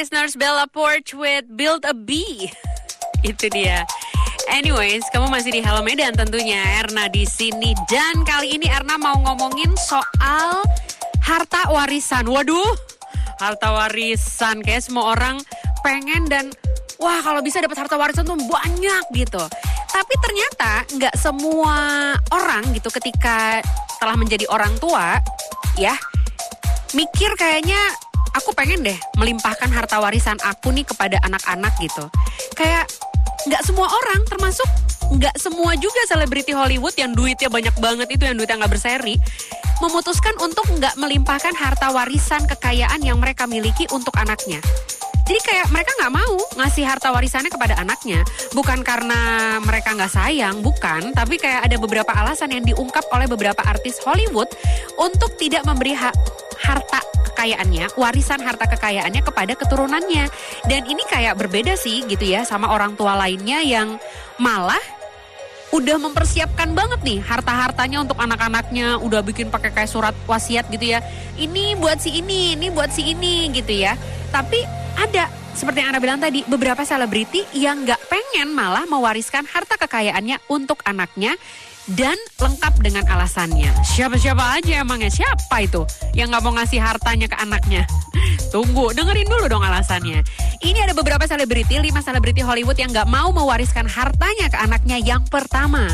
listeners, Bella Porch with Build a Bee. Itu dia. Anyways, kamu masih di Hello Medan tentunya Erna di sini dan kali ini Erna mau ngomongin soal harta warisan. Waduh, harta warisan kayak semua orang pengen dan wah kalau bisa dapat harta warisan tuh banyak gitu. Tapi ternyata nggak semua orang gitu ketika telah menjadi orang tua ya mikir kayaknya aku pengen deh melimpahkan harta warisan aku nih kepada anak-anak gitu. Kayak nggak semua orang termasuk nggak semua juga selebriti Hollywood yang duitnya banyak banget itu yang duitnya nggak berseri memutuskan untuk nggak melimpahkan harta warisan kekayaan yang mereka miliki untuk anaknya. Jadi kayak mereka nggak mau ngasih harta warisannya kepada anaknya, bukan karena mereka nggak sayang, bukan, tapi kayak ada beberapa alasan yang diungkap oleh beberapa artis Hollywood untuk tidak memberi ha harta kekayaannya, warisan harta kekayaannya kepada keturunannya. Dan ini kayak berbeda sih gitu ya sama orang tua lainnya yang malah udah mempersiapkan banget nih harta-hartanya untuk anak-anaknya, udah bikin pakai kayak surat wasiat gitu ya. Ini buat si ini, ini buat si ini gitu ya. Tapi ada seperti yang Anda bilang tadi, beberapa selebriti yang nggak pengen malah mewariskan harta kekayaannya untuk anaknya dan lengkap dengan alasannya. Siapa-siapa aja emangnya siapa itu yang nggak mau ngasih hartanya ke anaknya? Tunggu, dengerin dulu dong alasannya. Ini ada beberapa selebriti, lima selebriti Hollywood yang nggak mau mewariskan hartanya ke anaknya yang pertama.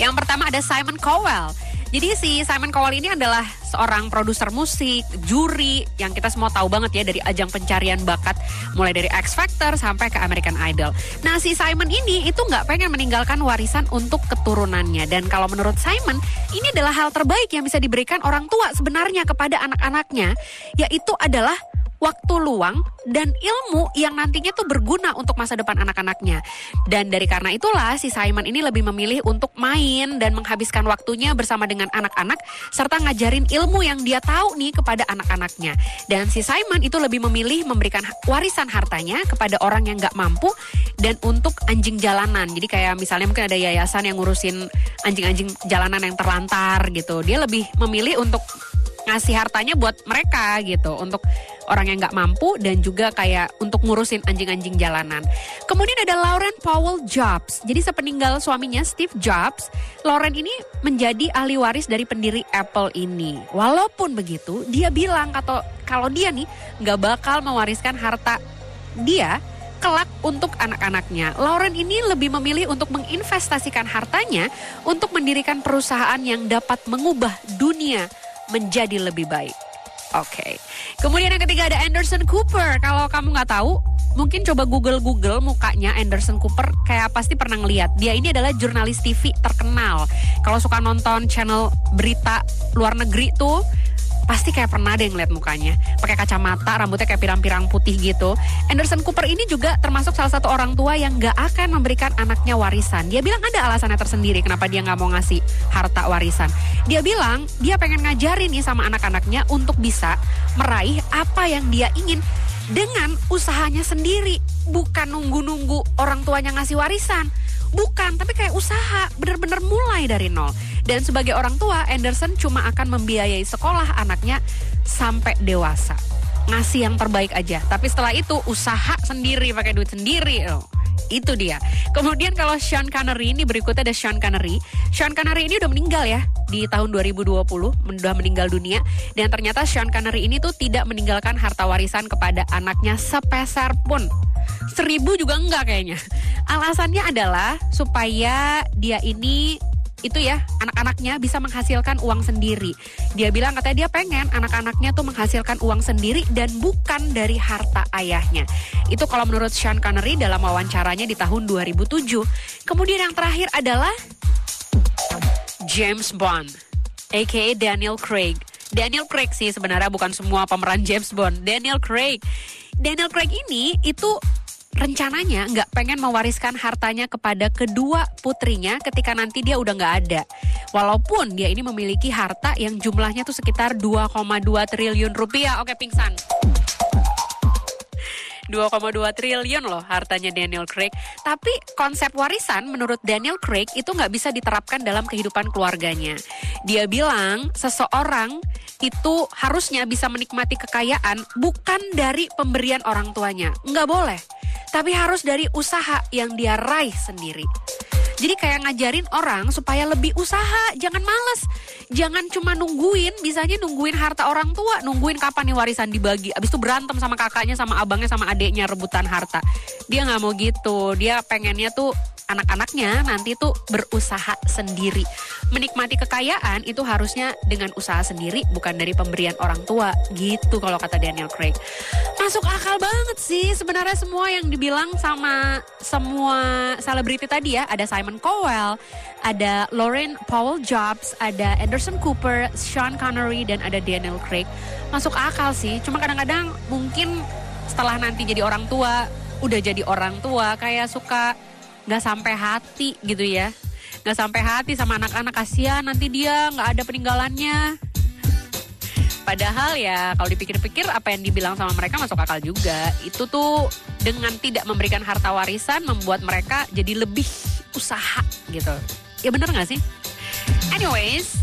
Yang pertama ada Simon Cowell. Jadi si Simon Cowell ini adalah seorang produser musik, juri yang kita semua tahu banget ya dari ajang pencarian bakat mulai dari X Factor sampai ke American Idol. Nah si Simon ini itu nggak pengen meninggalkan warisan untuk keturunannya dan kalau menurut Simon ini adalah hal terbaik yang bisa diberikan orang tua sebenarnya kepada anak-anaknya yaitu adalah waktu luang dan ilmu yang nantinya tuh berguna untuk masa depan anak-anaknya. Dan dari karena itulah si Simon ini lebih memilih untuk main dan menghabiskan waktunya bersama dengan anak-anak serta ngajarin ilmu yang dia tahu nih kepada anak-anaknya. Dan si Simon itu lebih memilih memberikan warisan hartanya kepada orang yang nggak mampu dan untuk anjing jalanan. Jadi kayak misalnya mungkin ada yayasan yang ngurusin anjing-anjing jalanan yang terlantar gitu. Dia lebih memilih untuk ngasih hartanya buat mereka gitu untuk orang yang nggak mampu dan juga kayak untuk ngurusin anjing-anjing jalanan. Kemudian ada Lauren Powell Jobs. Jadi sepeninggal suaminya Steve Jobs, Lauren ini menjadi ahli waris dari pendiri Apple ini. Walaupun begitu, dia bilang atau kalau dia nih nggak bakal mewariskan harta dia kelak untuk anak-anaknya. Lauren ini lebih memilih untuk menginvestasikan hartanya untuk mendirikan perusahaan yang dapat mengubah dunia menjadi lebih baik. Oke. Okay. Kemudian yang ketiga ada Anderson Cooper. Kalau kamu nggak tahu, mungkin coba Google-Google mukanya Anderson Cooper kayak pasti pernah ngeliat. Dia ini adalah jurnalis TV terkenal. Kalau suka nonton channel berita luar negeri tuh, pasti kayak pernah yang ngeliat mukanya. Pakai kacamata, rambutnya kayak pirang-pirang putih gitu. Anderson Cooper ini juga termasuk salah satu orang tua yang gak akan memberikan anaknya warisan. Dia bilang ada alasannya tersendiri kenapa dia gak mau ngasih harta warisan. Dia bilang dia pengen ngajarin nih sama anak-anaknya untuk bisa meraih apa yang dia ingin dengan usahanya sendiri. Bukan nunggu-nunggu orang tuanya ngasih warisan. Bukan, tapi kayak usaha, bener-bener mulai dari nol. Dan sebagai orang tua, Anderson cuma akan membiayai sekolah anaknya sampai dewasa. Ngasih yang terbaik aja. Tapi setelah itu usaha sendiri, pakai duit sendiri. Oh. Itu dia. Kemudian kalau Sean Connery ini berikutnya ada Sean Connery. Sean Connery ini udah meninggal ya di tahun 2020, udah meninggal dunia. Dan ternyata Sean Connery ini tuh tidak meninggalkan harta warisan kepada anaknya sepeser pun. Seribu juga enggak kayaknya. Alasannya adalah supaya dia ini itu ya anak-anaknya bisa menghasilkan uang sendiri. Dia bilang katanya dia pengen anak-anaknya tuh menghasilkan uang sendiri dan bukan dari harta ayahnya. Itu kalau menurut Sean Connery dalam wawancaranya di tahun 2007. Kemudian yang terakhir adalah James Bond, aka Daniel Craig. Daniel Craig sih sebenarnya bukan semua pemeran James Bond. Daniel Craig. Daniel Craig ini itu rencananya nggak pengen mewariskan hartanya kepada kedua putrinya ketika nanti dia udah nggak ada. Walaupun dia ini memiliki harta yang jumlahnya tuh sekitar 2,2 triliun rupiah. Oke, pingsan. 2,2 triliun loh hartanya Daniel Craig. Tapi konsep warisan menurut Daniel Craig itu nggak bisa diterapkan dalam kehidupan keluarganya. Dia bilang seseorang itu harusnya bisa menikmati kekayaan bukan dari pemberian orang tuanya. Nggak boleh. Tapi harus dari usaha yang dia raih sendiri. Jadi kayak ngajarin orang supaya lebih usaha, jangan males. Jangan cuma nungguin, bisanya nungguin harta orang tua, nungguin kapan nih warisan dibagi. Abis itu berantem sama kakaknya, sama abangnya, sama adiknya rebutan harta. Dia nggak mau gitu, dia pengennya tuh anak-anaknya nanti tuh berusaha sendiri. Menikmati kekayaan itu harusnya dengan usaha sendiri bukan dari pemberian orang tua gitu kalau kata Daniel Craig. Masuk akal banget sih sebenarnya semua yang dibilang sama semua selebriti tadi ya. Ada Simon Cowell, ada Lauren Powell Jobs, ada Anderson Cooper, Sean Connery dan ada Daniel Craig. Masuk akal sih. Cuma kadang-kadang mungkin setelah nanti jadi orang tua, udah jadi orang tua kayak suka nggak sampai hati gitu ya nggak sampai hati sama anak-anak kasihan nanti dia nggak ada peninggalannya Padahal ya kalau dipikir-pikir apa yang dibilang sama mereka masuk akal juga. Itu tuh dengan tidak memberikan harta warisan membuat mereka jadi lebih usaha gitu. Ya bener gak sih? Anyways,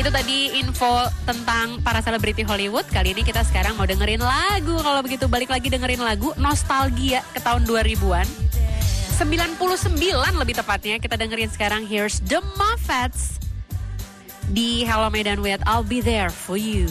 itu tadi info tentang para selebriti Hollywood. Kali ini kita sekarang mau dengerin lagu. Kalau begitu balik lagi dengerin lagu Nostalgia ke tahun 2000-an. 99 lebih tepatnya kita dengerin sekarang Here's The Muffets di Hello Medan with I'll Be There For You.